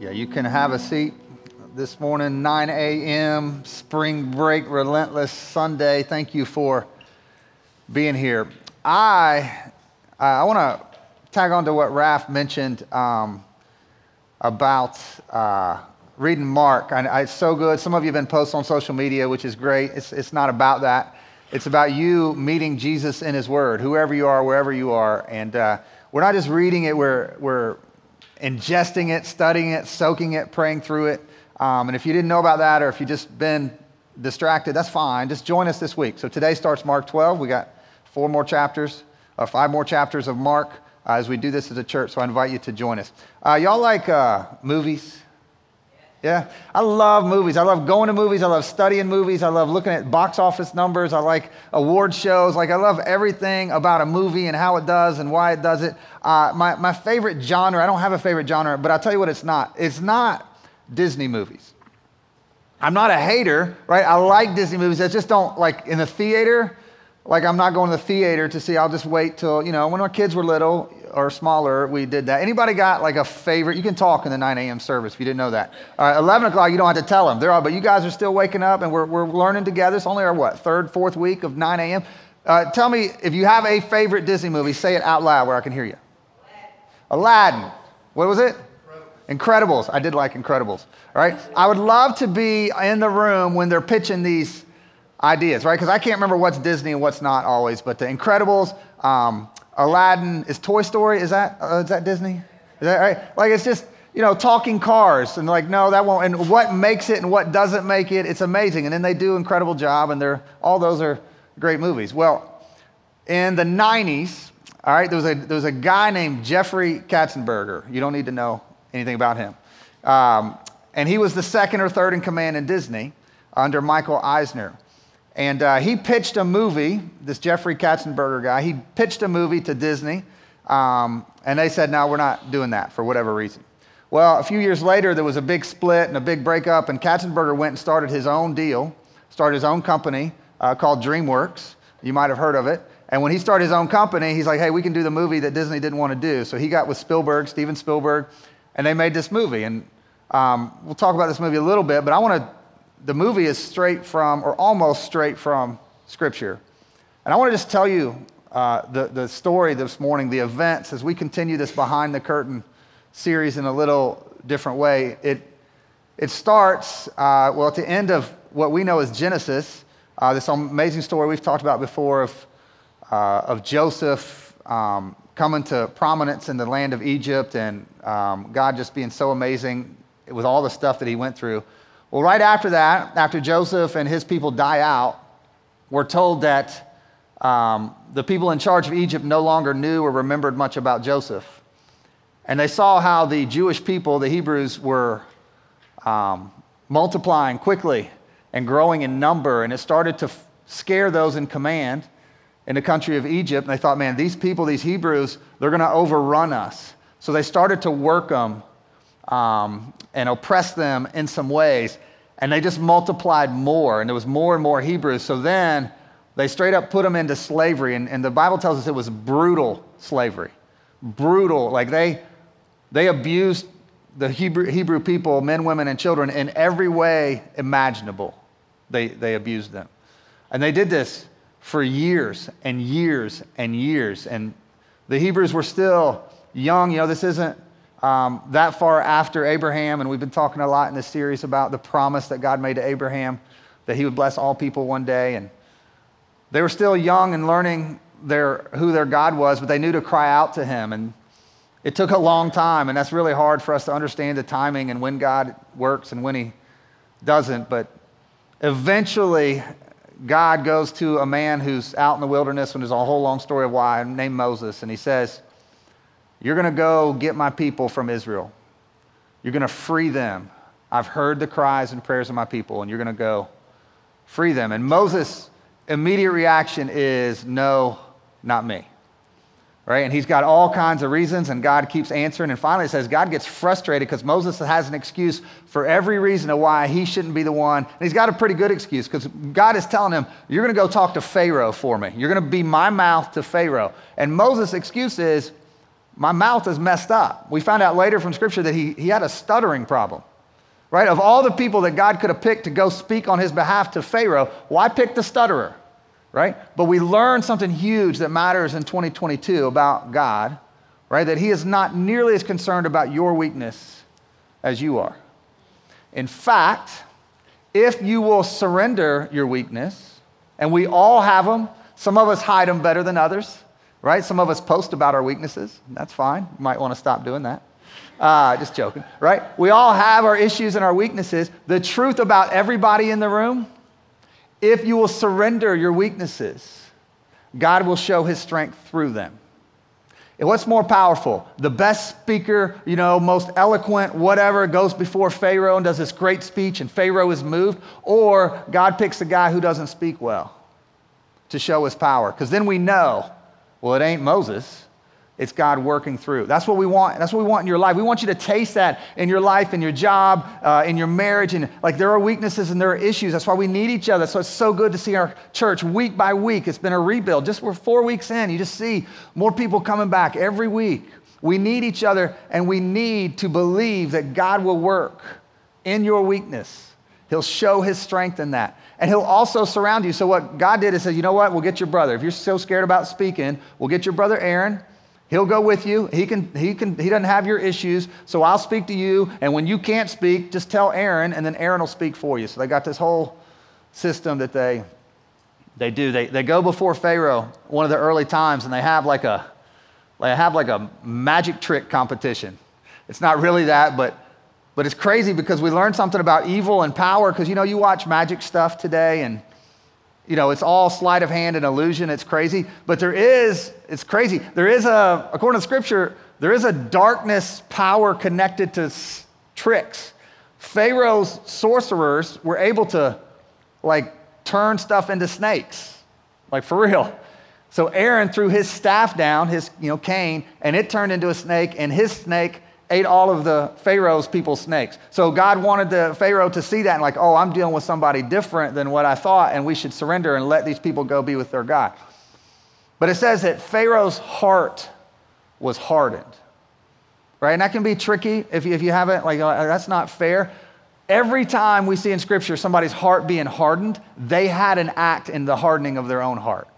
Yeah, you can have a seat this morning, 9 a.m., spring break, relentless Sunday. Thank you for being here. I, I want to tag on to what Raf mentioned um, about uh, reading Mark. I, I, it's so good. Some of you have been posting on social media, which is great. It's, it's not about that. It's about you meeting Jesus in His Word, whoever you are, wherever you are. And uh, we're not just reading it, we're, we're ingesting it, studying it, soaking it, praying through it. Um, and if you didn't know about that or if you've just been distracted, that's fine. Just join us this week. So today starts Mark 12. We got four more chapters, or five more chapters of Mark uh, as we do this as a church. So I invite you to join us. Uh, y'all like uh, movies? Yeah, I love movies. I love going to movies. I love studying movies. I love looking at box office numbers. I like award shows. Like, I love everything about a movie and how it does and why it does it. Uh, my, my favorite genre, I don't have a favorite genre, but I'll tell you what it's not. It's not Disney movies. I'm not a hater, right? I like Disney movies. I just don't, like, in the theater, like, I'm not going to the theater to see, I'll just wait till, you know, when our kids were little, or smaller, we did that. Anybody got like a favorite? You can talk in the 9 a.m. service if you didn't know that. All right, 11 o'clock, you don't have to tell them. They're all, but you guys are still waking up and we're, we're learning together. It's only our what, third, fourth week of 9 a.m. Uh, tell me if you have a favorite Disney movie, say it out loud where I can hear you. Aladdin. Aladdin. What was it? Incredibles. I did like Incredibles. All right. I would love to be in the room when they're pitching these ideas, right? Because I can't remember what's Disney and what's not always, but the Incredibles, um, Aladdin is Toy Story. Is that, uh, is that Disney? Is that right? Like it's just, you know, talking cars and like, no, that won't. And what makes it and what doesn't make it, it's amazing. And then they do incredible job and they're, all those are great movies. Well, in the 90s, all right, there was a, there was a guy named Jeffrey Katzenberger. You don't need to know anything about him. Um, and he was the second or third in command in Disney under Michael Eisner. And uh, he pitched a movie, this Jeffrey Katzenberger guy, he pitched a movie to Disney. Um, and they said, no, we're not doing that for whatever reason. Well, a few years later, there was a big split and a big breakup, and Katzenberger went and started his own deal, started his own company uh, called DreamWorks. You might have heard of it. And when he started his own company, he's like, hey, we can do the movie that Disney didn't want to do. So he got with Spielberg, Steven Spielberg, and they made this movie. And um, we'll talk about this movie a little bit, but I want to the movie is straight from, or almost straight from, Scripture. And I want to just tell you uh, the, the story this morning, the events, as we continue this behind the curtain series in a little different way. It, it starts, uh, well, at the end of what we know as Genesis, uh, this amazing story we've talked about before of, uh, of Joseph um, coming to prominence in the land of Egypt and um, God just being so amazing with all the stuff that he went through. Well, right after that, after Joseph and his people die out, we're told that um, the people in charge of Egypt no longer knew or remembered much about Joseph. And they saw how the Jewish people, the Hebrews, were um, multiplying quickly and growing in number. And it started to f- scare those in command in the country of Egypt. And they thought, man, these people, these Hebrews, they're going to overrun us. So they started to work them um, and oppressed them in some ways. And they just multiplied more, and there was more and more Hebrews. So then they straight up put them into slavery. And, and the Bible tells us it was brutal slavery. Brutal. Like they, they abused the Hebrew, Hebrew people, men, women, and children, in every way imaginable. They, they abused them. And they did this for years and years and years. And the Hebrews were still young. You know, this isn't um, that far after Abraham, and we've been talking a lot in this series about the promise that God made to Abraham that he would bless all people one day. And they were still young and learning their, who their God was, but they knew to cry out to him. And it took a long time, and that's really hard for us to understand the timing and when God works and when he doesn't. But eventually, God goes to a man who's out in the wilderness, and there's a whole long story of why, named Moses, and he says, you're going to go get my people from Israel. You're going to free them. I've heard the cries and prayers of my people, and you're going to go free them. And Moses' immediate reaction is, No, not me. Right? And he's got all kinds of reasons, and God keeps answering. And finally, it says God gets frustrated because Moses has an excuse for every reason of why he shouldn't be the one. And he's got a pretty good excuse because God is telling him, You're going to go talk to Pharaoh for me. You're going to be my mouth to Pharaoh. And Moses' excuse is, My mouth is messed up. We found out later from Scripture that he, he had a stuttering problem, right? Of all the people that God could have picked to go speak on his behalf to Pharaoh, why pick the stutterer, right? But we learned something huge that matters in 2022 about God, right? That he is not nearly as concerned about your weakness as you are. In fact, if you will surrender your weakness, and we all have them, some of us hide them better than others, right? Some of us post about our weaknesses. That's fine. You might want to stop doing that. Uh, just joking, right? We all have our issues and our weaknesses. The truth about everybody in the room, if you will surrender your weaknesses, God will show his strength through them. And what's more powerful? The best speaker, you know, most eloquent, whatever, goes before Pharaoh and does this great speech and Pharaoh is moved, or God picks a guy who doesn't speak well to show his power. Because then we know, well, it ain't Moses. It's God working through. That's what we want. That's what we want in your life. We want you to taste that in your life, in your job, uh, in your marriage. And like there are weaknesses and there are issues. That's why we need each other. So it's so good to see our church week by week. It's been a rebuild. Just we're four weeks in. You just see more people coming back every week. We need each other and we need to believe that God will work in your weakness. He'll show his strength in that. And he'll also surround you. So what God did is say, you know what? We'll get your brother. If you're so scared about speaking, we'll get your brother Aaron He'll go with you. He can, he can, he doesn't have your issues. So I'll speak to you. And when you can't speak, just tell Aaron, and then Aaron will speak for you. So they got this whole system that they, they do. They, they go before Pharaoh one of the early times, and they have like a, they have like a magic trick competition. It's not really that, but, but it's crazy because we learned something about evil and power. Because you know, you watch magic stuff today, and you know, it's all sleight of hand and illusion. It's crazy. But there is, it's crazy. There is a, according to scripture, there is a darkness power connected to s- tricks. Pharaoh's sorcerers were able to, like, turn stuff into snakes. Like, for real. So Aaron threw his staff down, his, you know, cane, and it turned into a snake, and his snake ate all of the Pharaoh's people's snakes. So God wanted the Pharaoh to see that and like, oh, I'm dealing with somebody different than what I thought, and we should surrender and let these people go be with their God. But it says that Pharaoh's heart was hardened. Right? And that can be tricky if you, if you haven't, like, uh, that's not fair. Every time we see in Scripture somebody's heart being hardened, they had an act in the hardening of their own heart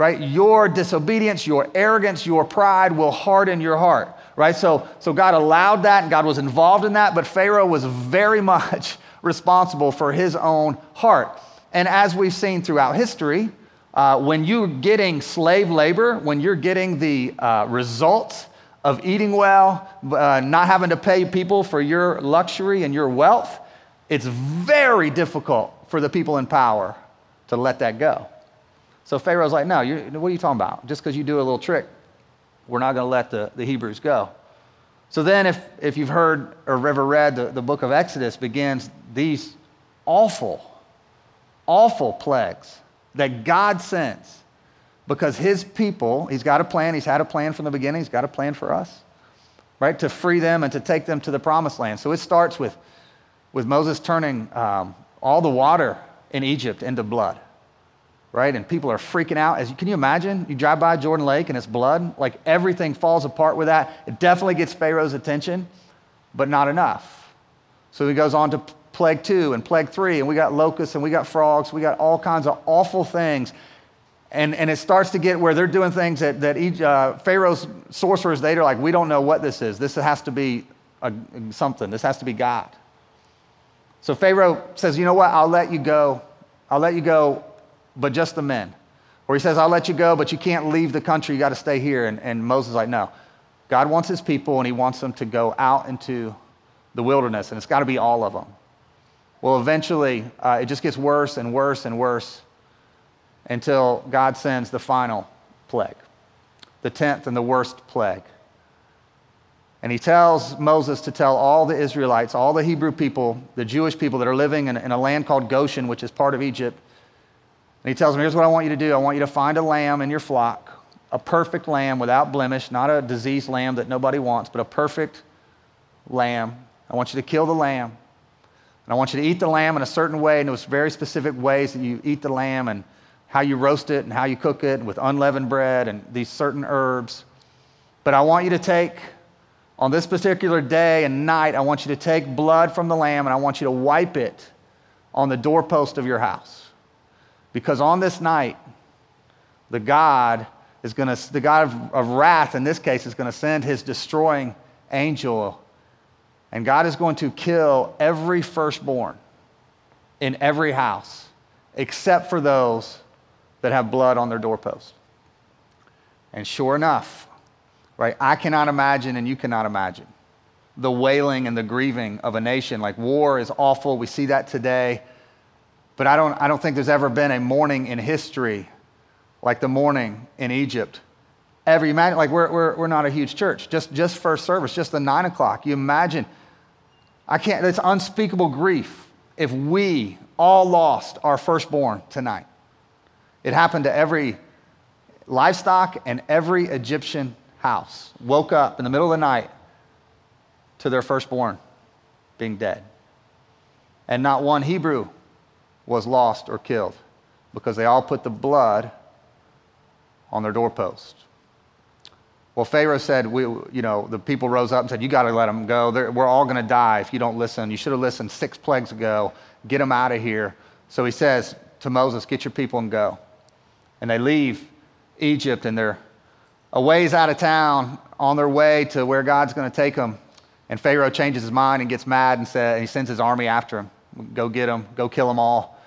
right? Your disobedience, your arrogance, your pride will harden your heart, right? So, so God allowed that and God was involved in that, but Pharaoh was very much responsible for his own heart. And as we've seen throughout history, uh, when you're getting slave labor, when you're getting the uh, results of eating well, uh, not having to pay people for your luxury and your wealth, it's very difficult for the people in power to let that go. So Pharaoh's like, no, what are you talking about? Just because you do a little trick, we're not going to let the, the Hebrews go. So then, if, if you've heard or ever read the, the book of Exodus, begins these awful, awful plagues that God sends because his people, he's got a plan, he's had a plan from the beginning, he's got a plan for us, right? To free them and to take them to the promised land. So it starts with, with Moses turning um, all the water in Egypt into blood right? And people are freaking out. As can you imagine? You drive by Jordan Lake and it's blood. Like everything falls apart with that. It definitely gets Pharaoh's attention, but not enough. So he goes on to plague two and plague three, and we got locusts and we got frogs. We got all kinds of awful things. And, and it starts to get where they're doing things that, that each, uh, Pharaoh's sorcerers, they're like, we don't know what this is. This has to be a, something. This has to be God. So Pharaoh says, you know what? I'll let you go. I'll let you go but just the men. Or he says, I'll let you go, but you can't leave the country. You got to stay here. And, and Moses is like, no. God wants his people, and he wants them to go out into the wilderness, and it's got to be all of them. Well, eventually, uh, it just gets worse and worse and worse until God sends the final plague, the tenth and the worst plague. And he tells Moses to tell all the Israelites, all the Hebrew people, the Jewish people that are living in, in a land called Goshen, which is part of Egypt, and he tells them, Here's what I want you to do I want you to find a lamb in your flock, a perfect lamb without blemish, not a diseased lamb that nobody wants, but a perfect lamb. I want you to kill the lamb. And I want you to eat the lamb in a certain way, and there's very specific ways that you eat the lamb and how you roast it and how you cook it with unleavened bread and these certain herbs. But I want you to take, on this particular day and night, I want you to take blood from the lamb and I want you to wipe it on the doorpost of your house. Because on this night, the God is going to, the God of, of wrath in this case, is going to send his destroying angel. And God is going to kill every firstborn in every house, except for those that have blood on their doorpost. And sure enough, right, I cannot imagine and you cannot imagine the wailing and the grieving of a nation. Like war is awful. We see that today. But I don't, I don't think there's ever been a mourning in history like the mourning in Egypt. Every imagine, like we're, we're, we're not a huge church, just, just first service, just the nine o'clock. You imagine, I can't, it's unspeakable grief if we all lost our firstborn tonight. It happened to every livestock and every Egyptian house. Woke up in the middle of the night to their firstborn being dead. And not one Hebrew was lost or killed because they all put the blood on their doorpost. Well, Pharaoh said, we, you know, the people rose up and said, You got to let them go. They're, we're all going to die if you don't listen. You should have listened six plagues ago. Get them out of here. So he says to Moses, Get your people and go. And they leave Egypt and they're a ways out of town on their way to where God's going to take them. And Pharaoh changes his mind and gets mad and, says, and he sends his army after him. Go get them, go kill them all.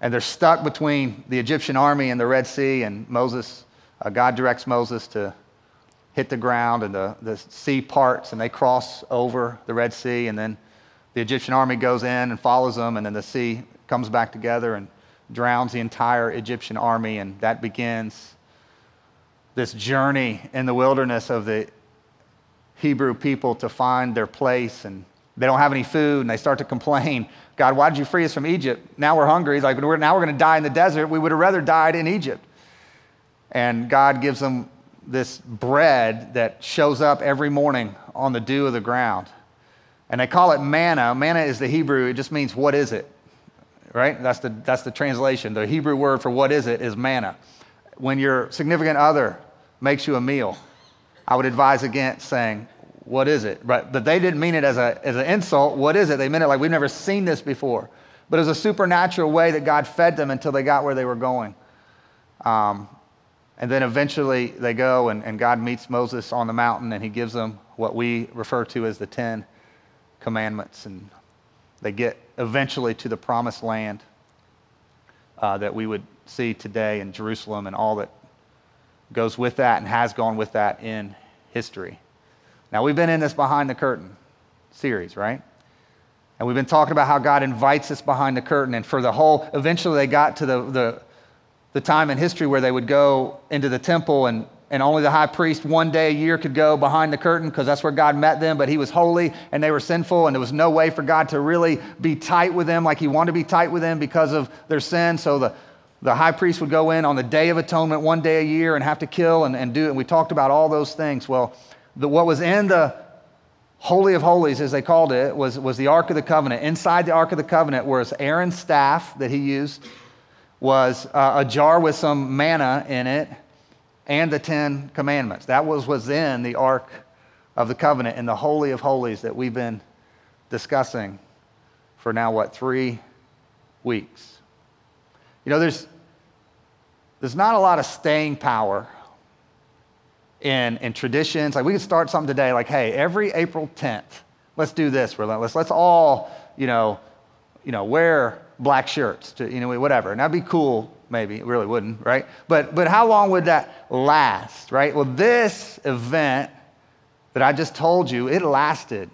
And they're stuck between the Egyptian army and the Red Sea, and Moses uh, God directs Moses to hit the ground, and the, the sea parts, and they cross over the Red Sea, and then the Egyptian army goes in and follows them, and then the sea comes back together and drowns the entire Egyptian army, and that begins this journey in the wilderness of the Hebrew people to find their place, and they don't have any food, and they start to complain. God, why did you free us from Egypt? Now we're hungry. He's like, now we're going to die in the desert. We would have rather died in Egypt. And God gives them this bread that shows up every morning on the dew of the ground. And they call it manna. Manna is the Hebrew, it just means what is it? Right? That's the, that's the translation. The Hebrew word for what is it is manna. When your significant other makes you a meal, I would advise against saying, What is it? But, but they didn't mean it as, a, as an insult. What is it? They meant it like we've never seen this before. But it was a supernatural way that God fed them until they got where they were going. Um, and then eventually they go, and, and God meets Moses on the mountain, and he gives them what we refer to as the Ten Commandments. And they get eventually to the promised land uh, that we would see today in Jerusalem and all that goes with that and has gone with that in history. Now, we've been in this behind the curtain series, right? And we've been talking about how God invites us behind the curtain. And for the whole, eventually they got to the, the the time in history where they would go into the temple and, and only the high priest one day a year could go behind the curtain because that's where God met them, but he was holy and they were sinful, and there was no way for God to really be tight with them like he wanted to be tight with them because of their sin. So the, the high priest would go in on the Day of Atonement one day a year and have to kill and, and do it. And we talked about all those things. Well, the, what was in the Holy of Holies, as they called it, was, was the Ark of the Covenant. Inside the Ark of the Covenant was Aaron's staff that he used was uh, a jar with some manna in it and the Ten Commandments. That was, was in the Ark of the Covenant in the Holy of Holies that we've been discussing for now, what, three weeks. You know, there's, there's not a lot of staying power in, in traditions. Like, we could start something today, like, hey, every April 10th, let's do this relentless. Let's all, you know, you know, wear black shirts to, you know, whatever. And that'd be cool, maybe. It really wouldn't, right? But, but how long would that last, right? Well, this event that I just told you, it lasted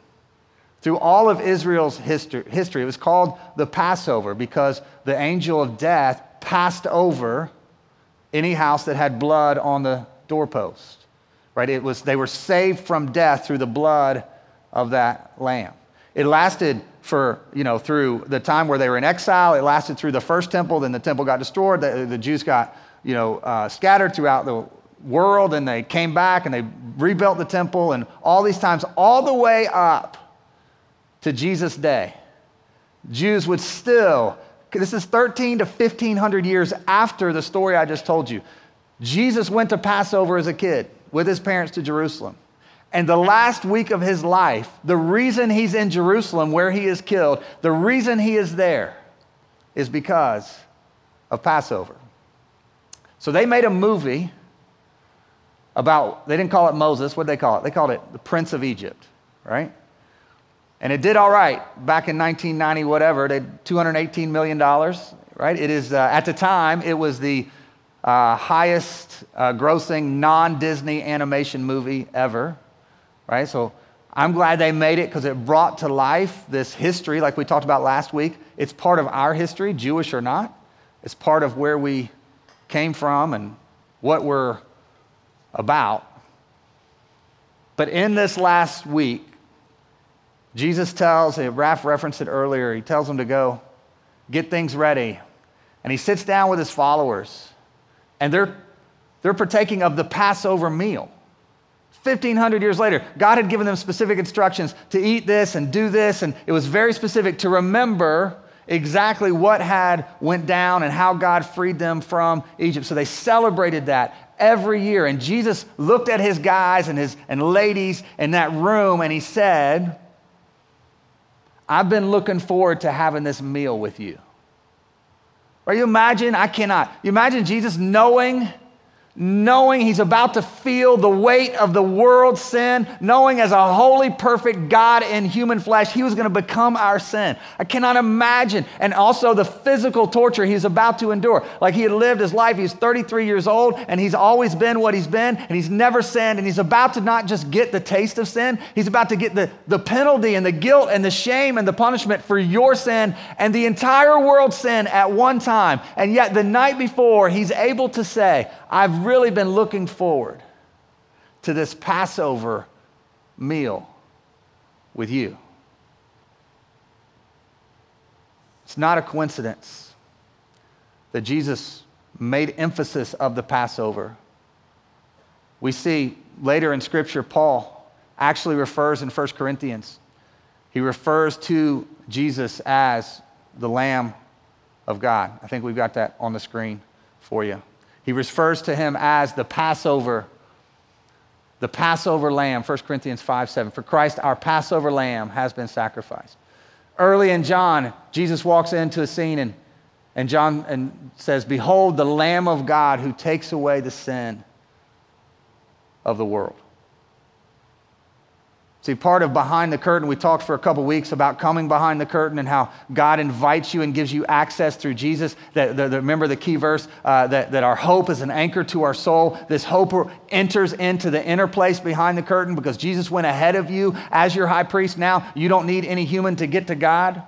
through all of Israel's history. history. It was called the Passover because the angel of death passed over any house that had blood on the doorpost, right? It was, they were saved from death through the blood of that lamb. It lasted for, you know, through the time where they were in exile. It lasted through the first temple, then the temple got destroyed. The, the Jews got, you know, uh, scattered throughout the world, and they came back and they rebuilt the temple, and all these times, all the way up to Jesus' day. Jews would still, this is 13 to 1500 years after the story I just told you. Jesus went to Passover as a kid. With his parents to Jerusalem. And the last week of his life, the reason he's in Jerusalem where he is killed, the reason he is there is because of Passover. So they made a movie about, they didn't call it Moses, what did they call it? They called it The Prince of Egypt, right? And it did all right back in 1990, whatever. They had $218 million, right? It is, uh, at the time, it was the uh, highest uh, grossing non Disney animation movie ever, right? So I'm glad they made it because it brought to life this history, like we talked about last week. It's part of our history, Jewish or not. It's part of where we came from and what we're about. But in this last week, Jesus tells, Raph referenced it earlier, he tells them to go get things ready. And he sits down with his followers, and they're, they're partaking of the Passover meal. 1500 years later, God had given them specific instructions to eat this and do this, and it was very specific to remember exactly what had went down and how God freed them from Egypt. So they celebrated that every year. And Jesus looked at his guys and his and ladies in that room and he said, I've been looking forward to having this meal with you. Or you imagine, I cannot. You imagine Jesus knowing knowing he's about to feel the weight of the world's sin, knowing as a holy, perfect God in human flesh, he was going to become our sin. I cannot imagine. And also the physical torture he's about to endure. Like he had lived his life, he's 33 years old, and he's always been what he's been, and he's never sinned, and he's about to not just get the taste of sin, he's about to get the, the penalty and the guilt and the shame and the punishment for your sin and the entire world's sin at one time. And yet the night before, he's able to say, I've really been looking forward to this Passover meal with you. It's not a coincidence that Jesus made emphasis of the Passover. We see later in Scripture, Paul actually refers in 1 Corinthians, he refers to Jesus as the Lamb of God. I think we've got that on the screen for you. He refers to him as the Passover, the Passover lamb, 1 Corinthians 5 7. For Christ, our Passover lamb, has been sacrificed. Early in John, Jesus walks into a scene and, and John and says, Behold, the Lamb of God who takes away the sin of the world. See, part of behind the curtain, we talked for a couple weeks about coming behind the curtain and how God invites you and gives you access through Jesus. That, the, remember the key verse uh, that, that our hope is an anchor to our soul. This hope enters into the inner place behind the curtain because Jesus went ahead of you as your high priest. Now you don't need any human to get to God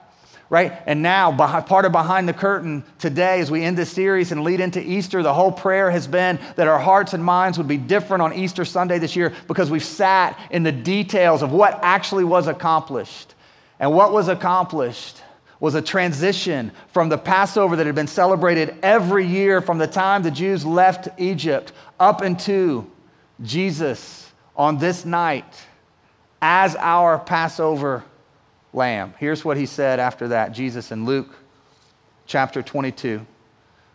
right? And now, part of Behind the Curtain today, as we end this series and lead into Easter, the whole prayer has been that our hearts and minds would be different on Easter Sunday this year because we've sat in the details of what actually was accomplished. And what was accomplished was a transition from the Passover that had been celebrated every year from the time the Jews left Egypt up into Jesus on this night as our Passover lamb. Here's what he said after that Jesus in Luke chapter 22.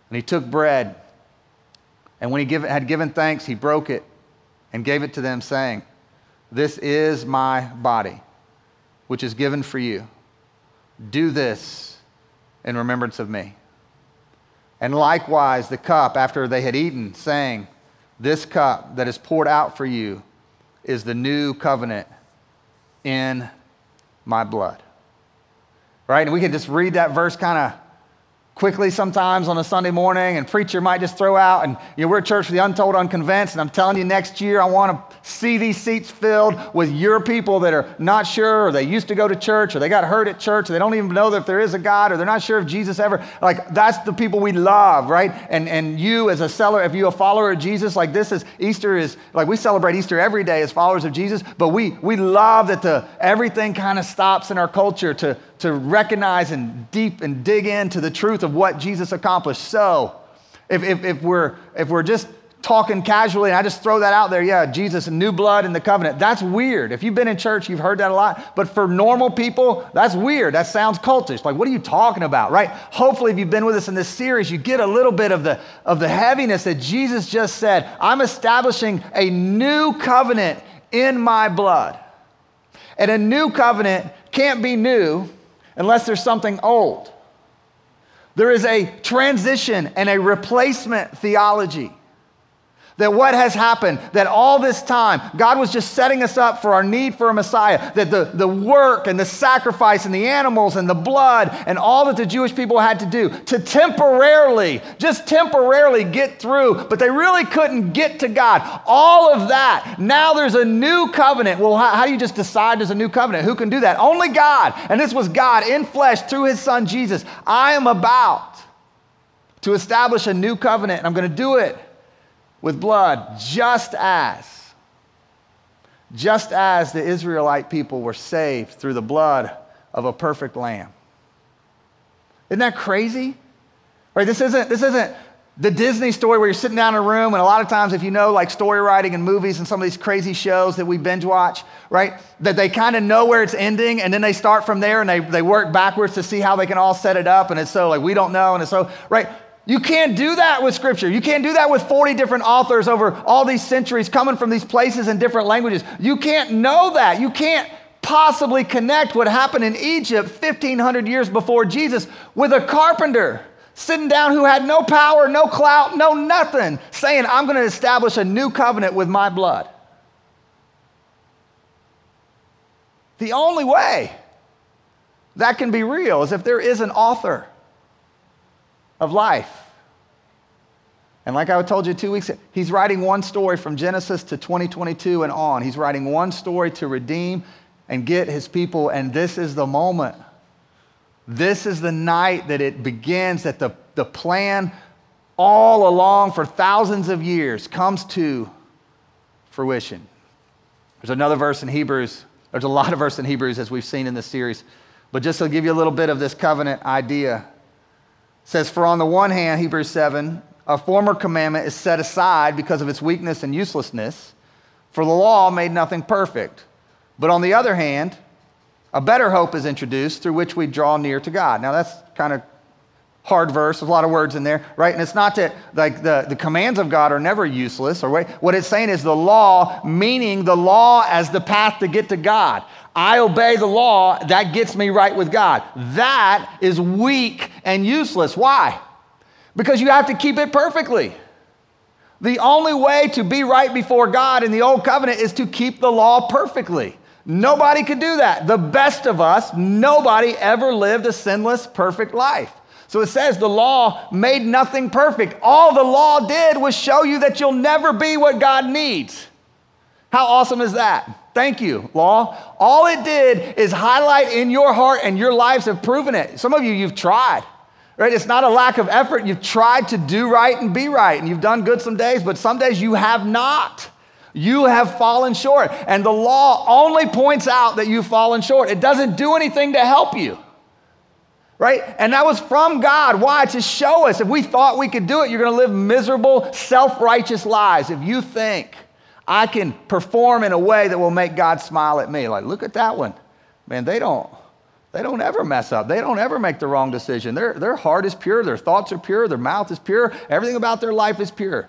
And he took bread, and when he give, had given thanks, he broke it and gave it to them, saying, This is my body, which is given for you. Do this in remembrance of me. And likewise, the cup after they had eaten, saying, This cup that is poured out for you is the new covenant in my blood. Right? And we can just read that verse kind of quickly sometimes on a Sunday morning, and preacher might just throw out, and you know, we're a church for the untold, unconvinced, and I'm telling you, next year I want to see these seats filled with your people that are not sure, or they used to go to church, or they got hurt at church, or they don't even know that if there is a God, or they're not sure if Jesus ever, like that's the people we love, right? And and you as a seller, if you a follower of Jesus, like this is Easter is like we celebrate Easter every day as followers of Jesus, but we we love that the everything kind of stops in our culture to to recognize and deep and dig into the truth of what Jesus accomplished. So, if, if, if, we're, if we're just talking casually and I just throw that out there. Yeah, Jesus, and new blood in the covenant. That's weird. If you've been in church, you've heard that a lot. But for normal people, that's weird. That sounds cultish. Like, what are you talking about, right? Hopefully, if you've been with us in this series, you get a little bit of the, of the heaviness that Jesus just said. I'm establishing a new covenant in my blood. And a new covenant can't be new unless there's something old. There is a transition and a replacement theology. That what has happened, that all this time, God was just setting us up for our need for a Messiah. That the, the work and the sacrifice and the animals and the blood and all that the Jewish people had to do to temporarily, just temporarily get through, but they really couldn't get to God. All of that. Now there's a new covenant. Well, how, how do you just decide there's a new covenant? Who can do that? Only God. And this was God in flesh through his son Jesus. I am about to establish a new covenant, and I'm going to do it with blood, just as, just as the Israelite people were saved through the blood of a perfect lamb. Isn't that crazy? Right? This isn't, this isn't the Disney story where you're sitting down in a room, and a lot of times, if you know like story writing and movies and some of these crazy shows that we binge watch, right, that they kind of know where it's ending, and then they start from there and they, they work backwards to see how they can all set it up, and it's so like we don't know, and it's so, right? You can't do that with scripture. You can't do that with 40 different authors over all these centuries coming from these places in different languages. You can't know that. You can't possibly connect what happened in Egypt 1500 years before Jesus with a carpenter sitting down who had no power, no clout, no nothing, saying, I'm going to establish a new covenant with my blood. The only way that can be real is if there is an author of life. And like I told you two weeks ago, he's writing one story from Genesis to 2022 and on. He's writing one story to redeem and get his people, and this is the moment. This is the night that it begins, that the, the plan all along for thousands of years comes to fruition. There's another verse in Hebrews. There's a lot of verse in Hebrews as we've seen in this series. But just to give you a little bit of this covenant idea, says, For on the one hand, Hebrews 7, a former commandment is set aside because of its weakness and uselessness, for the law made nothing perfect. But on the other hand, a better hope is introduced through which we draw near to God. Now, that's kind of hard verse, there's a lot of words in there, right? And it's not that like the, the commands of God are never useless, or right? what it's saying is the law, meaning the law as the path to get to God. I obey the law, that gets me right with God. That is weak and useless. Why? Because you have to keep it perfectly. The only way to be right before God in the old covenant is to keep the law perfectly. Nobody could do that. The best of us, nobody ever lived a sinless, perfect life. So it says the law made nothing perfect. All the law did was show you that you'll never be what God needs. How awesome is that? Thank you, law. All it did is highlight in your heart, and your lives have proven it. Some of you, you've tried. Right? It's not a lack of effort. You've tried to do right and be right, and you've done good some days, but some days you have not. You have fallen short. And the law only points out that you've fallen short. It doesn't do anything to help you. Right? And that was from God. Why? To show us if we thought we could do it, you're going to live miserable, self righteous lives. If you think I can perform in a way that will make God smile at me. Like, look at that one. Man, they don't, they don't ever mess up. They don't ever make the wrong decision. Their, their heart is pure, their thoughts are pure, their mouth is pure, everything about their life is pure.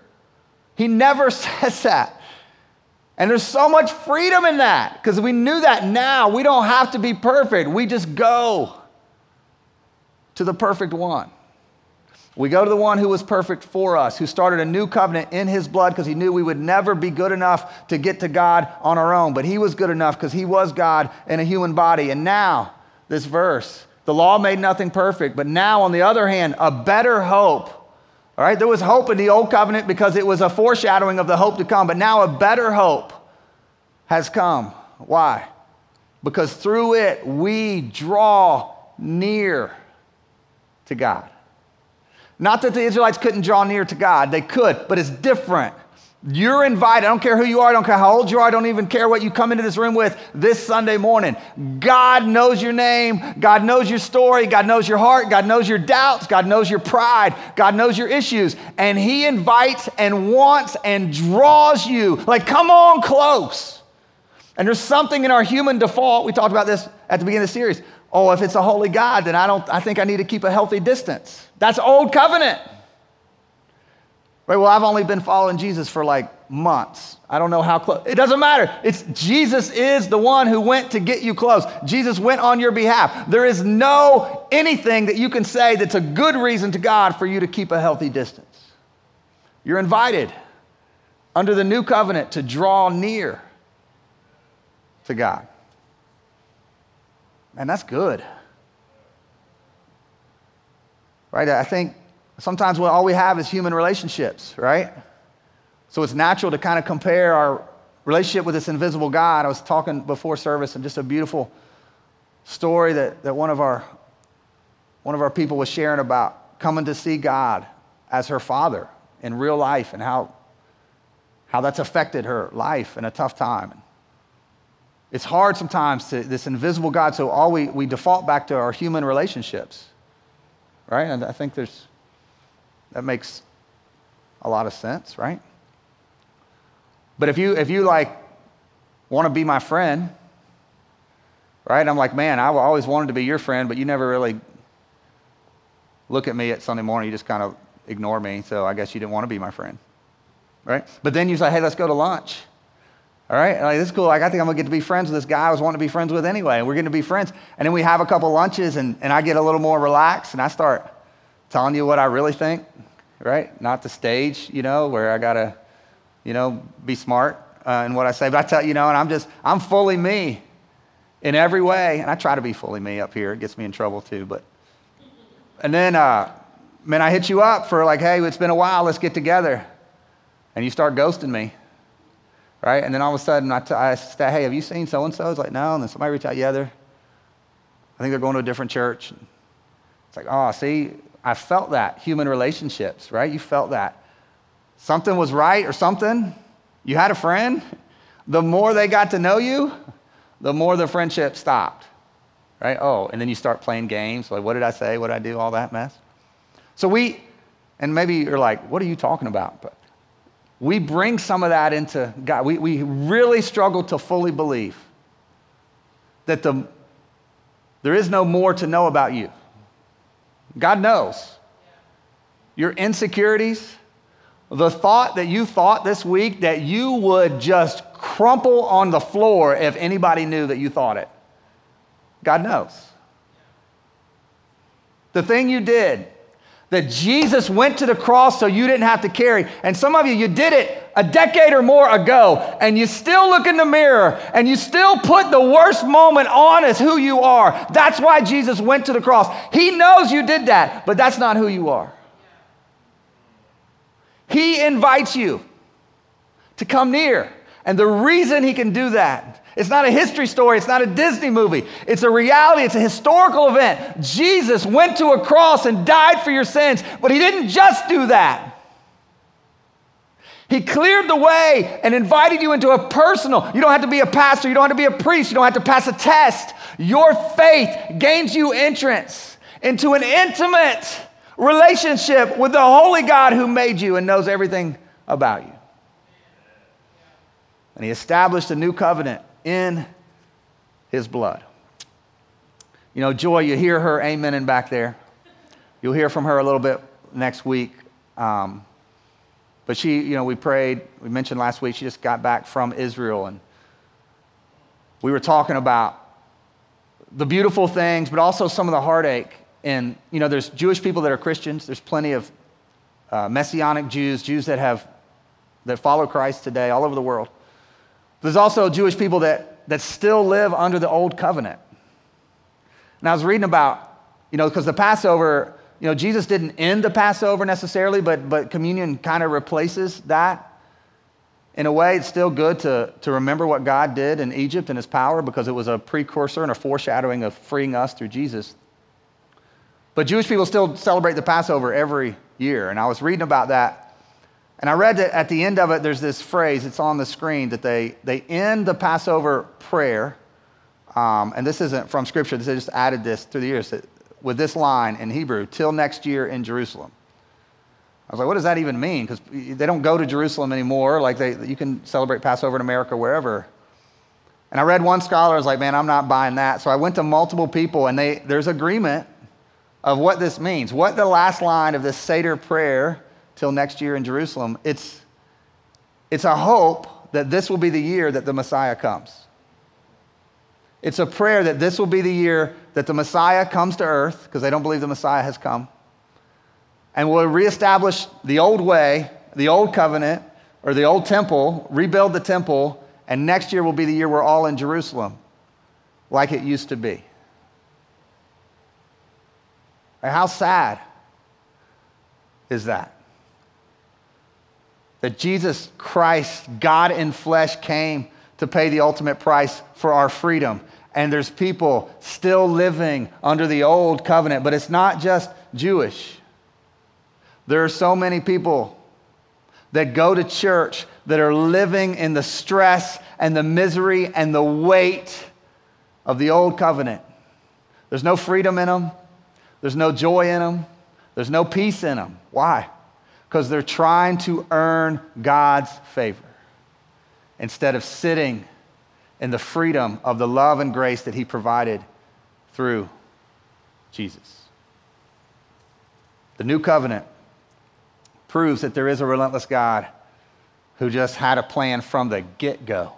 He never says that. And there's so much freedom in that because we knew that now. We don't have to be perfect. We just go to the perfect one. We go to the one who was perfect for us, who started a new covenant in his blood because he knew we would never be good enough to get to God on our own. But he was good enough because he was God in a human body. And now, this verse, the law made nothing perfect. But now, on the other hand, a better hope. All right, there was hope in the old covenant because it was a foreshadowing of the hope to come. But now, a better hope has come. Why? Because through it, we draw near to God. Not that the Israelites couldn't draw near to God, they could, but it's different. You're invited. I don't care who you are. I don't care how old you are. I don't even care what you come into this room with this Sunday morning. God knows your name. God knows your story. God knows your heart. God knows your doubts. God knows your pride. God knows your issues. And He invites and wants and draws you. Like, come on close. And there's something in our human default. We talked about this at the beginning of the series. Oh, if it's a holy God, then I don't I think I need to keep a healthy distance. That's old covenant. Right? Well, I've only been following Jesus for like months. I don't know how close. It doesn't matter. It's Jesus is the one who went to get you close. Jesus went on your behalf. There is no anything that you can say that's a good reason to God for you to keep a healthy distance. You're invited under the new covenant to draw near to God. And that's good. Right? I think Sometimes all we have is human relationships, right? So it's natural to kind of compare our relationship with this invisible God. I was talking before service and just a beautiful story that, that one, of our, one of our people was sharing about coming to see God as her father in real life and how, how that's affected her life in a tough time. It's hard sometimes to this invisible God, so all we, we default back to our human relationships, right? And I think there's that makes a lot of sense, right? But if you if you like want to be my friend, right? I'm like, man, I always wanted to be your friend, but you never really look at me at Sunday morning. You just kind of ignore me. So I guess you didn't want to be my friend, right? But then you say, hey, let's go to lunch. All right, like, this is cool. Like, I think I'm gonna get to be friends with this guy I was wanting to be friends with anyway. We're gonna be friends. And then we have a couple lunches, and, and I get a little more relaxed, and I start telling you what I really think right? Not the stage, you know, where I got to, you know, be smart uh, in what I say. But I tell you know, and I'm just, I'm fully me in every way. And I try to be fully me up here. It gets me in trouble too. But, and then, uh, man, I hit you up for like, hey, it's been a while. Let's get together. And you start ghosting me. Right? And then all of a sudden, I, t- I say, hey, have you seen so and so? It's like, no. And then somebody reach out, yeah, they're, I think they're going to a different church. It's like, oh, see, I felt that. Human relationships, right? You felt that. Something was right or something. You had a friend. The more they got to know you, the more the friendship stopped, right? Oh, and then you start playing games. Like, what did I say? What did I do? All that mess. So we, and maybe you're like, what are you talking about? But we bring some of that into God. We, we really struggle to fully believe that the, there is no more to know about you. God knows. Your insecurities, the thought that you thought this week that you would just crumple on the floor if anybody knew that you thought it. God knows. The thing you did, that Jesus went to the cross so you didn't have to carry. And some of you, you did it a decade or more ago, and you still look in the mirror and you still put the worst moment on as who you are. That's why Jesus went to the cross. He knows you did that, but that's not who you are. He invites you to come near. And the reason he can do that it's not a history story. It's not a Disney movie. It's a reality. It's a historical event. Jesus went to a cross and died for your sins, but he didn't just do that. He cleared the way and invited you into a personal. You don't have to be a pastor. You don't have to be a priest. You don't have to pass a test. Your faith gains you entrance into an intimate relationship with the holy God who made you and knows everything about you. And he established a new covenant in his blood. You know, Joy, you hear her amen amening back there. You'll hear from her a little bit next week. Um, but she, you know, we prayed. We mentioned last week she just got back from Israel, and we were talking about the beautiful things, but also some of the heartache. And you know, there's Jewish people that are Christians. There's plenty of uh, Messianic Jews, Jews that have that follow Christ today all over the world. There's also Jewish people that, that still live under the old covenant. And I was reading about, you know, because the Passover, you know, Jesus didn't end the Passover necessarily, but, but communion kind of replaces that. In a way, it's still good to, to remember what God did in Egypt and his power because it was a precursor and a foreshadowing of freeing us through Jesus. But Jewish people still celebrate the Passover every year. And I was reading about that And I read that at the end of it, there's this phrase, it's on the screen, that they, they end the Passover prayer. Um, and this isn't from Scripture, they just added this through the years with this line in Hebrew, till next year in Jerusalem. I was like, what does that even mean? Because they don't go to Jerusalem anymore. Like, they, you can celebrate Passover in America wherever. And I read one scholar, I was like, man, I'm not buying that. So I went to multiple people, and they, there's agreement of what this means. What the last line of this Seder prayer till next year in Jerusalem, it's, it's a hope that this will be the year that the Messiah comes. It's a prayer that this will be the year that the Messiah comes to earth, because they don't believe the Messiah has come, and will reestablish the old way, the old covenant, or the old temple, rebuild the temple, and next year will be the year we're all in Jerusalem, like it used to be. How sad is that? That Jesus Christ, God in flesh, came to pay the ultimate price for our freedom. And there's people still living under the old covenant, but it's not just Jewish. There are so many people that go to church that are living in the stress and the misery and the weight of the old covenant. There's no freedom in them, there's no joy in them, there's no peace in them. Why? Because they're trying to earn God's favor instead of sitting in the freedom of the love and grace that He provided through Jesus. The new covenant proves that there is a relentless God who just had a plan from the get go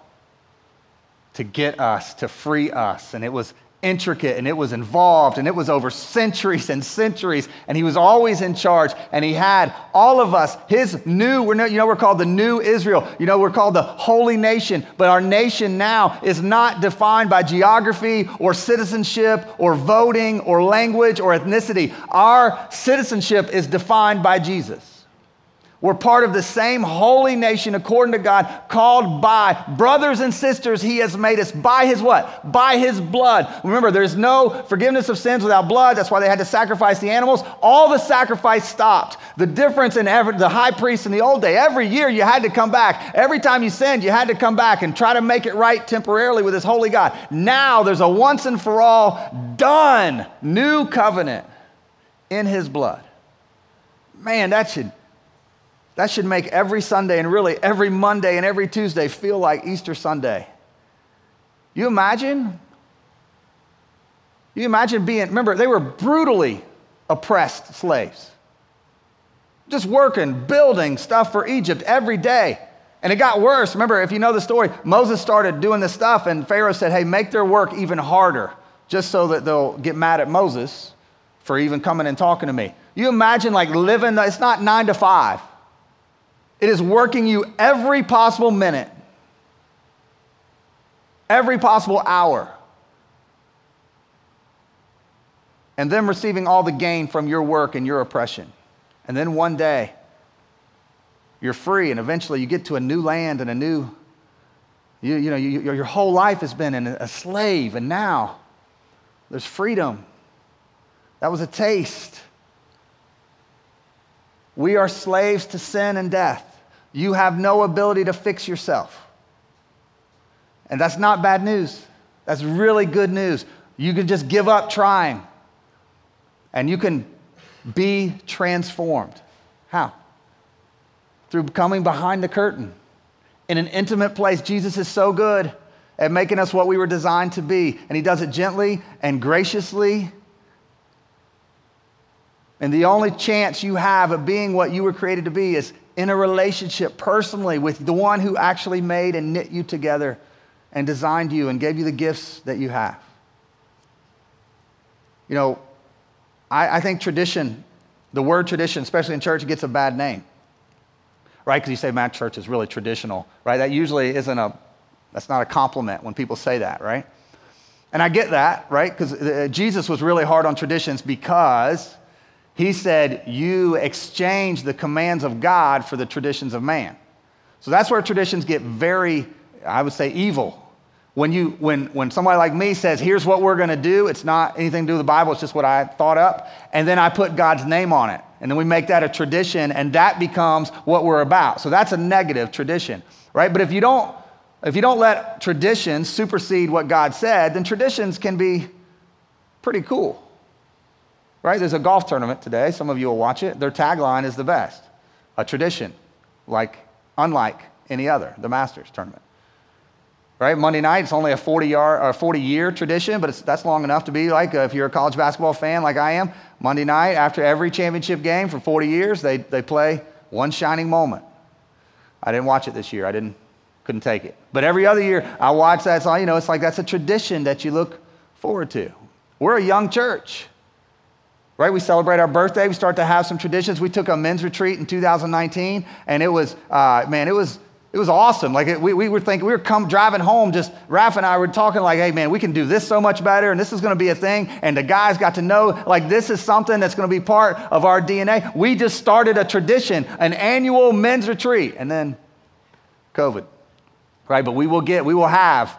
to get us, to free us. And it was intricate and it was involved and it was over centuries and centuries and he was always in charge and he had all of us his new we're you know we're called the new israel you know we're called the holy nation but our nation now is not defined by geography or citizenship or voting or language or ethnicity. Our citizenship is defined by jesus we're part of the same holy nation according to God, called by brothers and sisters. He has made us by his what? By his blood. Remember, there's no forgiveness of sins without blood. That's why they had to sacrifice the animals. All the sacrifice stopped. The difference in every, the high priest in the old day, every year you had to come back. Every time you sinned, you had to come back and try to make it right temporarily with this holy God. Now there's a once and for all done new covenant in his blood. Man, that should that should make every Sunday and really every Monday and every Tuesday feel like Easter Sunday. You imagine? You imagine being, remember, they were brutally oppressed slaves. Just working, building stuff for Egypt every day. And it got worse. Remember, if you know the story, Moses started doing this stuff, and Pharaoh said, Hey, make their work even harder, just so that they'll get mad at Moses for even coming and talking to me. You imagine like living, it's not nine to five. It is working you every possible minute, every possible hour, and then receiving all the gain from your work and your oppression. And then one day, you're free, and eventually you get to a new land and a new, you, you know, you, your whole life has been a slave, and now there's freedom. That was a taste. We are slaves to sin and death. You have no ability to fix yourself. And that's not bad news. That's really good news. You can just give up trying and you can be transformed. How? Through coming behind the curtain in an intimate place. Jesus is so good at making us what we were designed to be, and He does it gently and graciously and the only chance you have of being what you were created to be is in a relationship personally with the one who actually made and knit you together and designed you and gave you the gifts that you have. You know, I, I think tradition, the word tradition, especially in church, gets a bad name. Right? Because you say, my church is really traditional, right? That usually isn't a, that's not a compliment when people say that, right? And I get that, right? Because uh, Jesus was really hard on traditions because he said, You exchange the commands of God for the traditions of man. So that's where traditions get very, I would say, evil. When, you, when, when somebody like me says, Here's what we're going to do, it's not anything to do with the Bible, it's just what I thought up, and then I put God's name on it. And then we make that a tradition, and that becomes what we're about. So that's a negative tradition, right? But if you don't, if you don't let traditions supersede what God said, then traditions can be pretty cool, right? There's a golf tournament today. Some of you will watch it. Their tagline is the best a tradition, like unlike any other, the Masters tournament right? Monday night, it's only a 40, yard, or 40 year tradition, but that's long enough to be like, uh, if you're a college basketball fan like I am, Monday night, after every championship game for 40 years, they, they play one shining moment. I didn't watch it this year. I didn't, couldn't take it. But every other year, I watch that. So, you know, it's like that's a tradition that you look forward to. We're a young church, right? We celebrate our birthday. We start to have some traditions. We took a men's retreat in 2019, and it was, uh, man, it was it was awesome. Like it, we, we were thinking, we were come driving home, just Raph and I were talking like, hey man, we can do this so much better, and this is going to be a thing. And the guys got to know like this is something that's going to be part of our DNA. We just started a tradition, an annual men's retreat, and then COVID, right? But we will get, we will have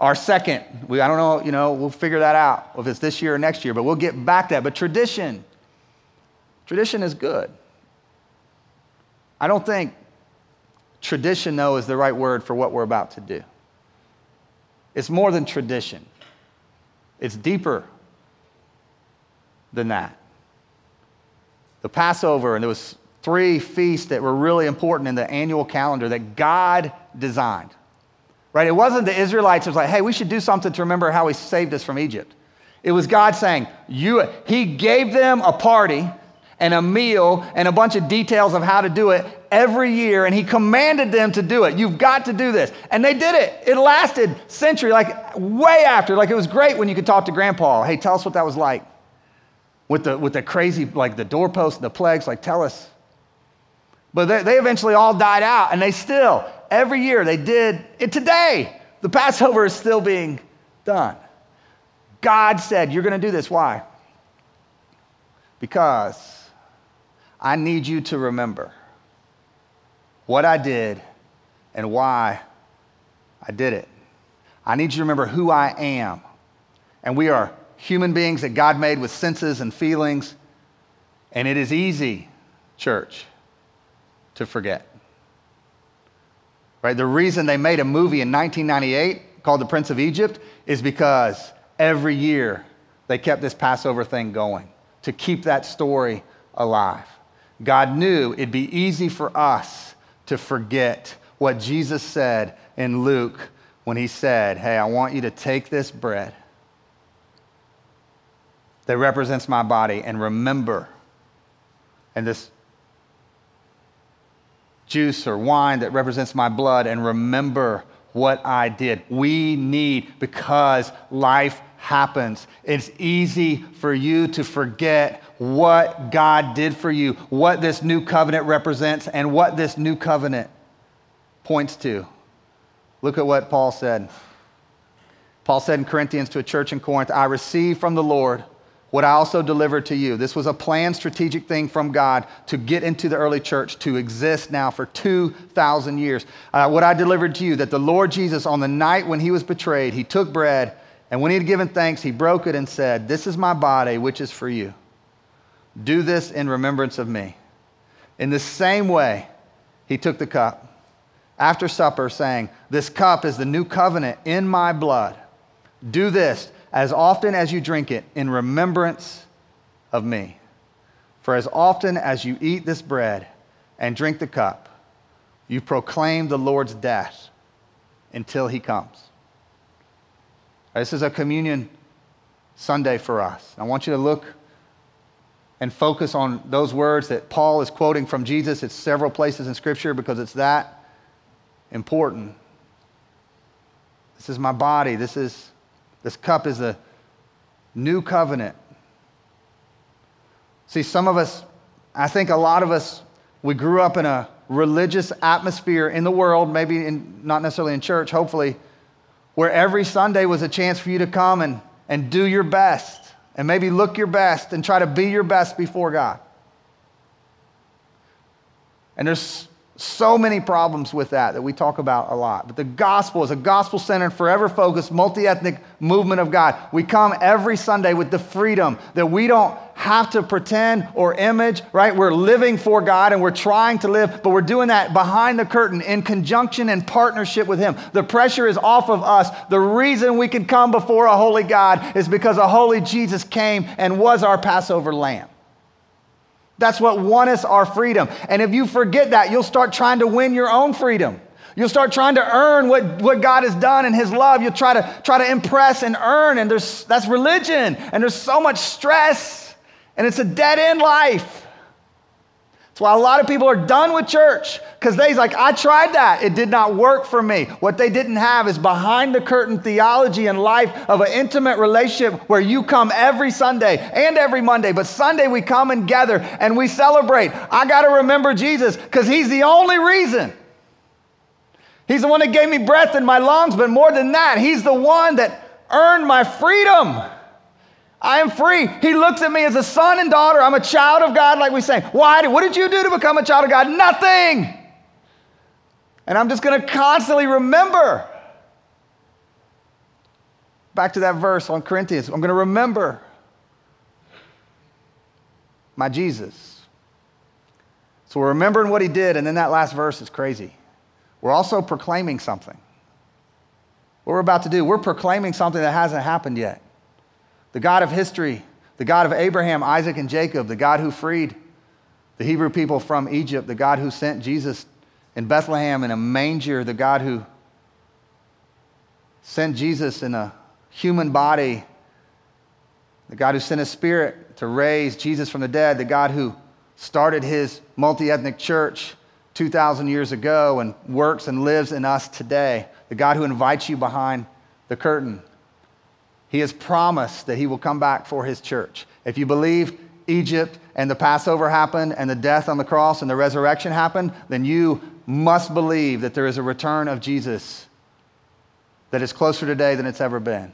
our second. We, I don't know, you know, we'll figure that out if it's this year or next year, but we'll get back to that. But tradition, tradition is good. I don't think Tradition, though, is the right word for what we're about to do. It's more than tradition, it's deeper than that. The Passover, and there was three feasts that were really important in the annual calendar that God designed. Right? It wasn't the Israelites was like, hey, we should do something to remember how he saved us from Egypt. It was God saying, you, He gave them a party and a meal and a bunch of details of how to do it every year, and he commanded them to do it. You've got to do this. And they did it. It lasted century, like way after. Like it was great when you could talk to grandpa. Hey, tell us what that was like. With the, with the crazy, like the doorpost and the plagues, like tell us. But they, they eventually all died out, and they still, every year, they did it today. The Passover is still being done. God said, You're going to do this. Why? Because I need you to remember what I did and why I did it. I need you to remember who I am. And we are human beings that God made with senses and feelings. And it is easy, church, to forget. Right? The reason they made a movie in 1998 called The Prince of Egypt is because every year they kept this Passover thing going to keep that story alive. God knew it'd be easy for us to forget what Jesus said in Luke when he said, Hey, I want you to take this bread that represents my body and remember, and this juice or wine that represents my blood and remember what I did. We need, because life happens, it's easy for you to forget what God did for you, what this new covenant represents, and what this new covenant points to. Look at what Paul said. Paul said in Corinthians to a church in Corinth, I received from the Lord what I also delivered to you. This was a planned strategic thing from God to get into the early church to exist now for 2,000 years. Uh, what I delivered to you that the Lord Jesus, on the night when he was betrayed, he took bread, and when he had given thanks, he broke it and said, This is my body, which is for you. Do this in remembrance of me. In the same way, he took the cup after supper, saying, This cup is the new covenant in my blood. Do this as often as you drink it in remembrance of me. For as often as you eat this bread and drink the cup, you proclaim the Lord's death until he comes. This is a communion Sunday for us. I want you to look and focus on those words that Paul is quoting from Jesus. It's several places in Scripture because it's that important. This is my body. This is this cup is a new covenant. See, some of us, I think a lot of us, we grew up in a religious atmosphere in the world, maybe in, not necessarily in church, hopefully, where every Sunday was a chance for you to come and, and do your best and maybe look your best and try to be your best before God. And there's so many problems with that that we talk about a lot. But the gospel is a gospel centered, forever focused, multi ethnic movement of God. We come every Sunday with the freedom that we don't have to pretend or image, right? We're living for God and we're trying to live, but we're doing that behind the curtain in conjunction and partnership with Him. The pressure is off of us. The reason we can come before a holy God is because a holy Jesus came and was our Passover lamb. That's what won us our freedom. And if you forget that, you'll start trying to win your own freedom. You'll start trying to earn what, what God has done in His love. You'll try to try to impress and earn, and there's that's religion, and there's so much stress, and it's a dead end life. That's why a lot of people are done with church because they's like, I tried that. It did not work for me. What they didn't have is behind the curtain theology and life of an intimate relationship where you come every Sunday and every Monday. But Sunday we come and gather and we celebrate. I got to remember Jesus because he's the only reason. He's the one that gave me breath in my lungs, but more than that, He's the one that earned my freedom. I am free. He looks at me as a son and daughter. I'm a child of God, like we say. Why? What did you do to become a child of God? Nothing. And I'm just going to constantly remember. Back to that verse on Corinthians. I'm going to remember my Jesus. So we're remembering what he did, and then that last verse is crazy we're also proclaiming something. What we're about to do, we're proclaiming something that hasn't happened yet. The God of history, the God of Abraham, Isaac, and Jacob, the God who freed the Hebrew people from Egypt, the God who sent Jesus in Bethlehem in a manger, the God who sent Jesus in a human body, the God who sent a spirit to raise Jesus from the dead, the God who started his multi ethnic church 2,000 years ago and works and lives in us today, the God who invites you behind the curtain. He has promised that he will come back for his church. If you believe Egypt and the Passover happened and the death on the cross and the resurrection happened, then you must believe that there is a return of Jesus that is closer today than it's ever been.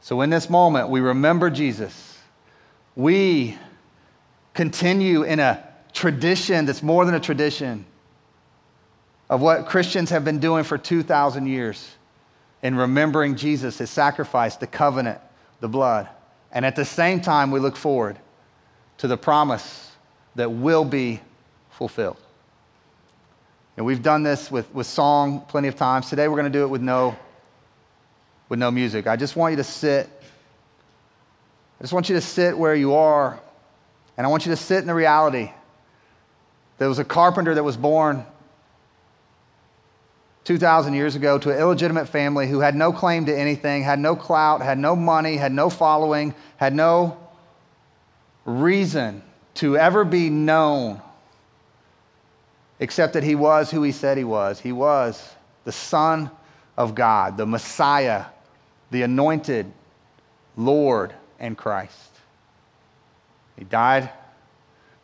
So in this moment, we remember Jesus. We continue in a tradition that's more than a tradition of what Christians have been doing for 2,000 years in remembering Jesus, his sacrifice, the covenant, the blood. And at the same time, we look forward to the promise that will be fulfilled. And we've done this with, with song plenty of times. Today, we're going to do it with no, with no music. I just want you to sit. I just want you to sit where you are. And I want you to sit in the reality there was a carpenter that was born 2,000 years ago to an illegitimate family who had no claim to anything, had no clout, had no money, had no following, had no reason to ever be known except that he was who he said he was. He was the Son of God, the Messiah, the anointed Lord and Christ. He died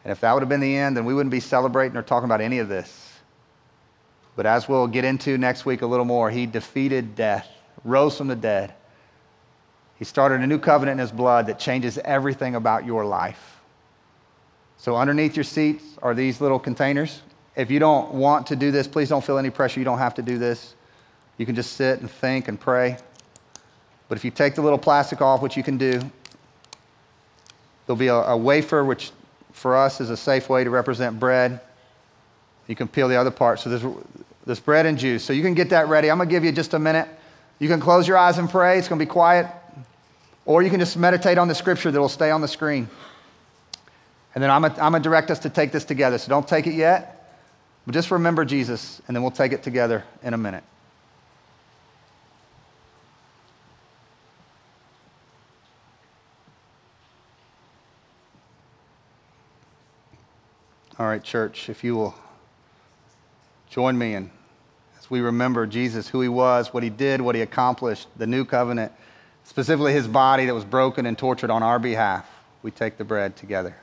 and if that would have been the end, then we wouldn't be celebrating or talking about any of this. But as we'll get into next week a little more, he defeated death, rose from the dead. He started a new covenant in his blood that changes everything about your life. So, underneath your seats are these little containers. If you don't want to do this, please don't feel any pressure. You don't have to do this. You can just sit and think and pray. But if you take the little plastic off, which you can do, there'll be a, a wafer which for us is a safe way to represent bread. You can peel the other part. So there's, there's bread and juice. So you can get that ready. I'm going to give you just a minute. You can close your eyes and pray. It's going to be quiet. Or you can just meditate on the scripture that will stay on the screen. And then I'm going to direct us to take this together. So don't take it yet. But just remember Jesus, and then we'll take it together in a minute. All right, church, if you will join me in as we remember Jesus, who he was, what he did, what he accomplished, the new covenant, specifically his body that was broken and tortured on our behalf, we take the bread together.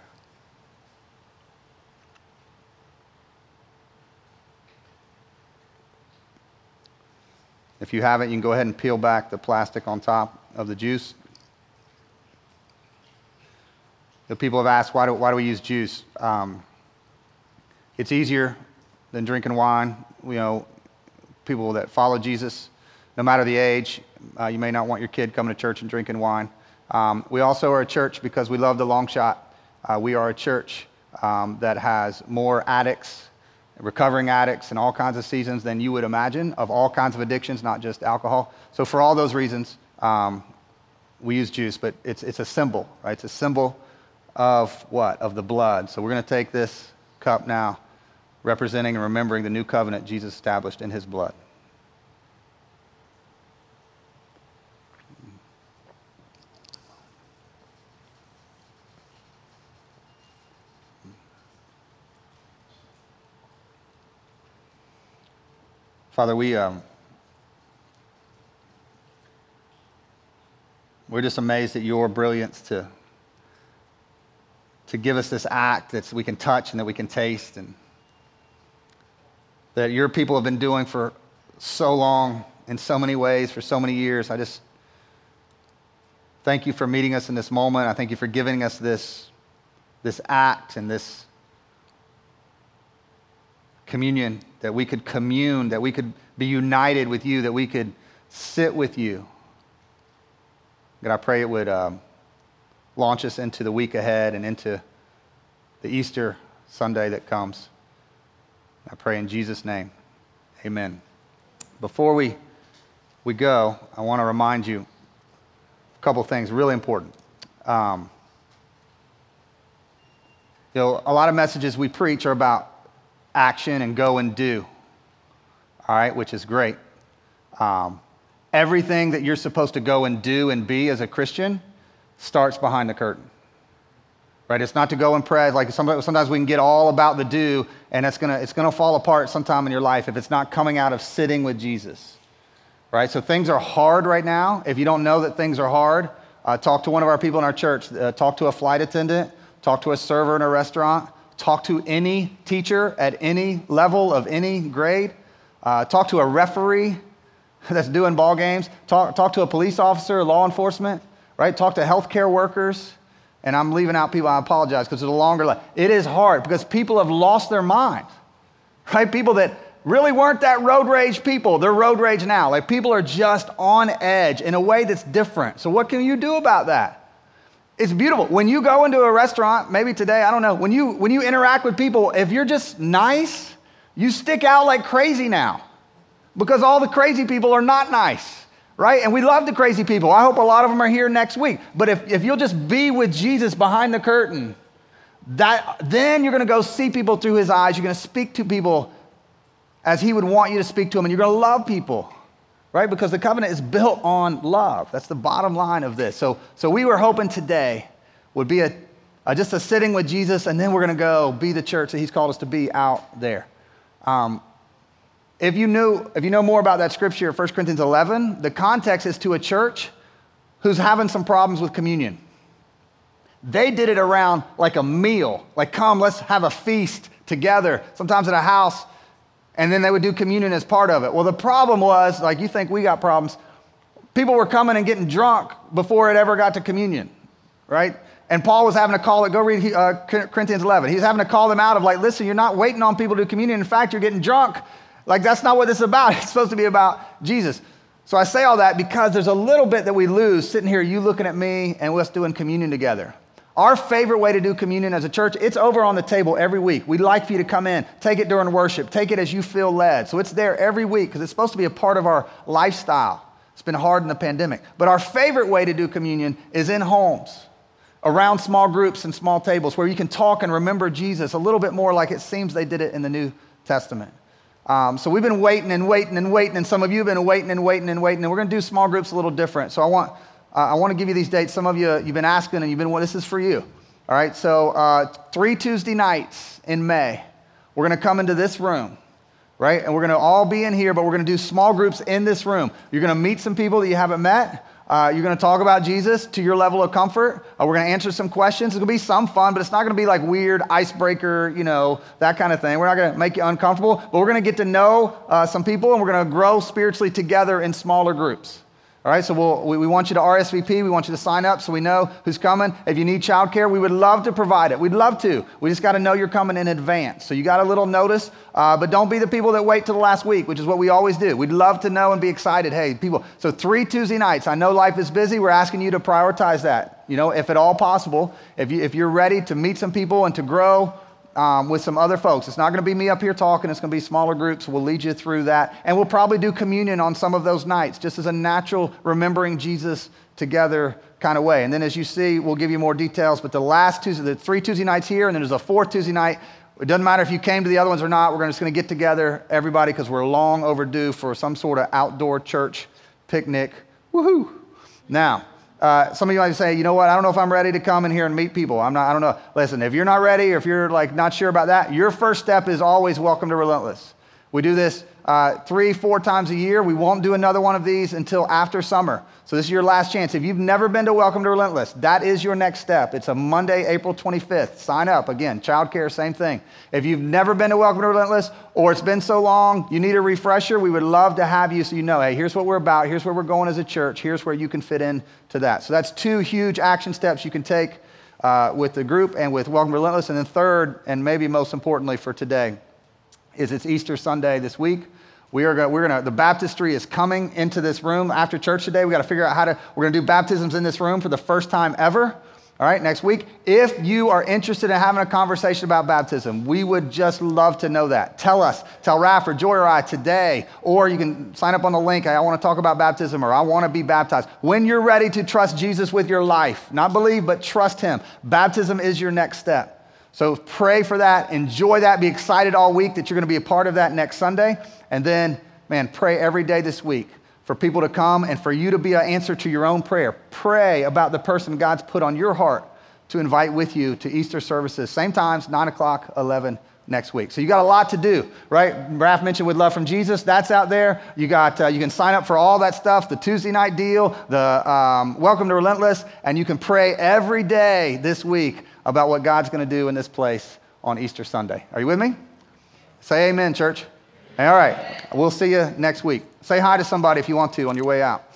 If you haven't, you can go ahead and peel back the plastic on top of the juice. The people have asked, why do, why do we use juice? Um, it's easier than drinking wine. You know, people that follow Jesus, no matter the age, uh, you may not want your kid coming to church and drinking wine. Um, we also are a church because we love the long shot. Uh, we are a church um, that has more addicts, recovering addicts in all kinds of seasons than you would imagine, of all kinds of addictions, not just alcohol. So, for all those reasons, um, we use juice, but it's, it's a symbol, right? It's a symbol of what? Of the blood. So, we're going to take this cup now, representing and remembering the new covenant Jesus established in his blood. Father, we, um, we're just amazed at your brilliance to, to give us this act that we can touch and that we can taste and that your people have been doing for so long in so many ways for so many years. I just thank you for meeting us in this moment. I thank you for giving us this, this act and this communion, that we could commune, that we could be united with you, that we could sit with you. God, I pray it would um, launch us into the week ahead and into the Easter Sunday that comes. I pray in Jesus' name. Amen. Before we, we go, I want to remind you a couple things really important. Um, you know, a lot of messages we preach are about action and go and do, all right, which is great. Um, everything that you're supposed to go and do and be as a Christian starts behind the curtain. Right? It's not to go and pray. Like sometimes we can get all about the do, and it's gonna, it's gonna fall apart sometime in your life if it's not coming out of sitting with Jesus. Right? So things are hard right now. If you don't know that things are hard, uh, talk to one of our people in our church. Uh, talk to a flight attendant. Talk to a server in a restaurant. Talk to any teacher at any level of any grade. Uh, talk to a referee that's doing ball games. Talk, talk to a police officer, law enforcement, right? Talk to healthcare workers. And I'm leaving out people, I apologize because it's a longer life. It is hard because people have lost their minds, right? People that really weren't that road rage people, they're road rage now. Like people are just on edge in a way that's different. So, what can you do about that? It's beautiful. When you go into a restaurant, maybe today, I don't know, when you, when you interact with people, if you're just nice, you stick out like crazy now because all the crazy people are not nice, right? And we love the crazy people. I hope a lot of them are here next week. But if, if you'll just be with Jesus behind the curtain, that, then you're going to go see people through his eyes. You're going to speak to people as he would want you to speak to them, and you're going to love people right? Because the covenant is built on love. That's the bottom line of this. So, so we were hoping today would be a, a just a sitting with Jesus, and then we're going to go be the church that He's called us to be out there. Um, if you knew, if you know more about that scripture, 1 Corinthians 11, the context is to a church who's having some problems with communion. They did it around like a meal, like come, let's have a feast together. Sometimes at a house, and then they would do communion as part of it. Well, the problem was, like you think we got problems, people were coming and getting drunk before it ever got to communion, right? And Paul was having to call it, go read uh, Corinthians 11. He's having to call them out of like, listen, you're not waiting on people to do communion. In fact, you're getting drunk. Like, that's not what this is about. It's supposed to be about Jesus. So I say all that because there's a little bit that we lose sitting here, you looking at me and us doing communion together. Our favorite way to do communion as a church, it's over on the table every week. We'd like for you to come in, take it during worship, take it as you feel led. So it's there every week because it's supposed to be a part of our lifestyle. It's been hard in the pandemic. But our favorite way to do communion is in homes, around small groups and small tables where you can talk and remember Jesus a little bit more like it seems they did it in the New Testament. Um, so we've been waiting and waiting and waiting, and some of you have been waiting and waiting and waiting, and we're going to do small groups a little different. So I want uh, I want to give you these dates. Some of you, you've been asking and you've been, well, this is for you. All right, so uh, three Tuesday nights in May, we're going to come into this room, right? And we're going to all be in here, but we're going to do small groups in this room. You're going to meet some people that you haven't met. Uh, you're going to talk about Jesus to your level of comfort. Uh, we're going to answer some questions. It's going to be some fun, but it's not going to be like weird icebreaker, you know, that kind of thing. We're not going to make you uncomfortable, but we're going to get to know uh, some people and we're going to grow spiritually together in smaller groups. All right, so we'll, we, we want you to RSVP. We want you to sign up so we know who's coming. If you need childcare, we would love to provide it. We'd love to. We just got to know you're coming in advance. So you got a little notice, uh, but don't be the people that wait till the last week, which is what we always do. We'd love to know and be excited. Hey, people, so three Tuesday nights. I know life is busy. We're asking you to prioritize that. You know, if at all possible, if, you, if you're ready to meet some people and to grow, um, with some other folks. It's not going to be me up here talking, it's going to be smaller groups. We'll lead you through that. And we'll probably do communion on some of those nights, just as a natural remembering Jesus together kind of way. And then as you see, we'll give you more details. But the last Tuesday, the three Tuesday nights here, and then there's a fourth Tuesday night. It doesn't matter if you came to the other ones or not. We're just going to get together, everybody, because we're long overdue for some sort of outdoor church picnic. Woohoo! Now, uh, some of you might say, you know what, I don't know if I'm ready to come in here and meet people. I'm not, I don't know. Listen, if you're not ready or if you're like not sure about that, your first step is always welcome to Relentless. We do this uh, three, four times a year. We won't do another one of these until after summer. So this is your last chance. If you've never been to Welcome to Relentless, that is your next step. It's a Monday, April 25th. Sign up. Again, childcare, same thing. If you've never been to Welcome to Relentless, or it's been so long, you need a refresher, we would love to have you so you know, hey, here's what we're about. Here's where we're going as a church. Here's where you can fit in to that. So that's two huge action steps you can take uh, with the group and with Welcome to Relentless. And then third, and maybe most importantly for today, is it's Easter Sunday this week. We are going, we're going to, the baptistry is coming into this room after church today. We got to figure out how to, we're going to do baptisms in this room for the first time ever. All right, next week. If you are interested in having a conversation about baptism, we would just love to know that. Tell us, tell Raph or Joy or I today, or you can sign up on the link. I want to talk about baptism or I want to be baptized. When you're ready to trust Jesus with your life, not believe, but trust Him, baptism is your next step. So pray for that, enjoy that, be excited all week that you're going to be a part of that next Sunday. And then, man, pray every day this week for people to come and for you to be an answer to your own prayer. Pray about the person God's put on your heart to invite with you to Easter services, same times, 9 o'clock, 11 next week. So you got a lot to do, right? Raph mentioned with Love from Jesus, that's out there. You got uh, you can sign up for all that stuff, the Tuesday night deal, the um, Welcome to Relentless, and you can pray every day this week about what God's going to do in this place on Easter Sunday. Are you with me? Say amen, church. All right. We'll see you next week. Say hi to somebody if you want to on your way out.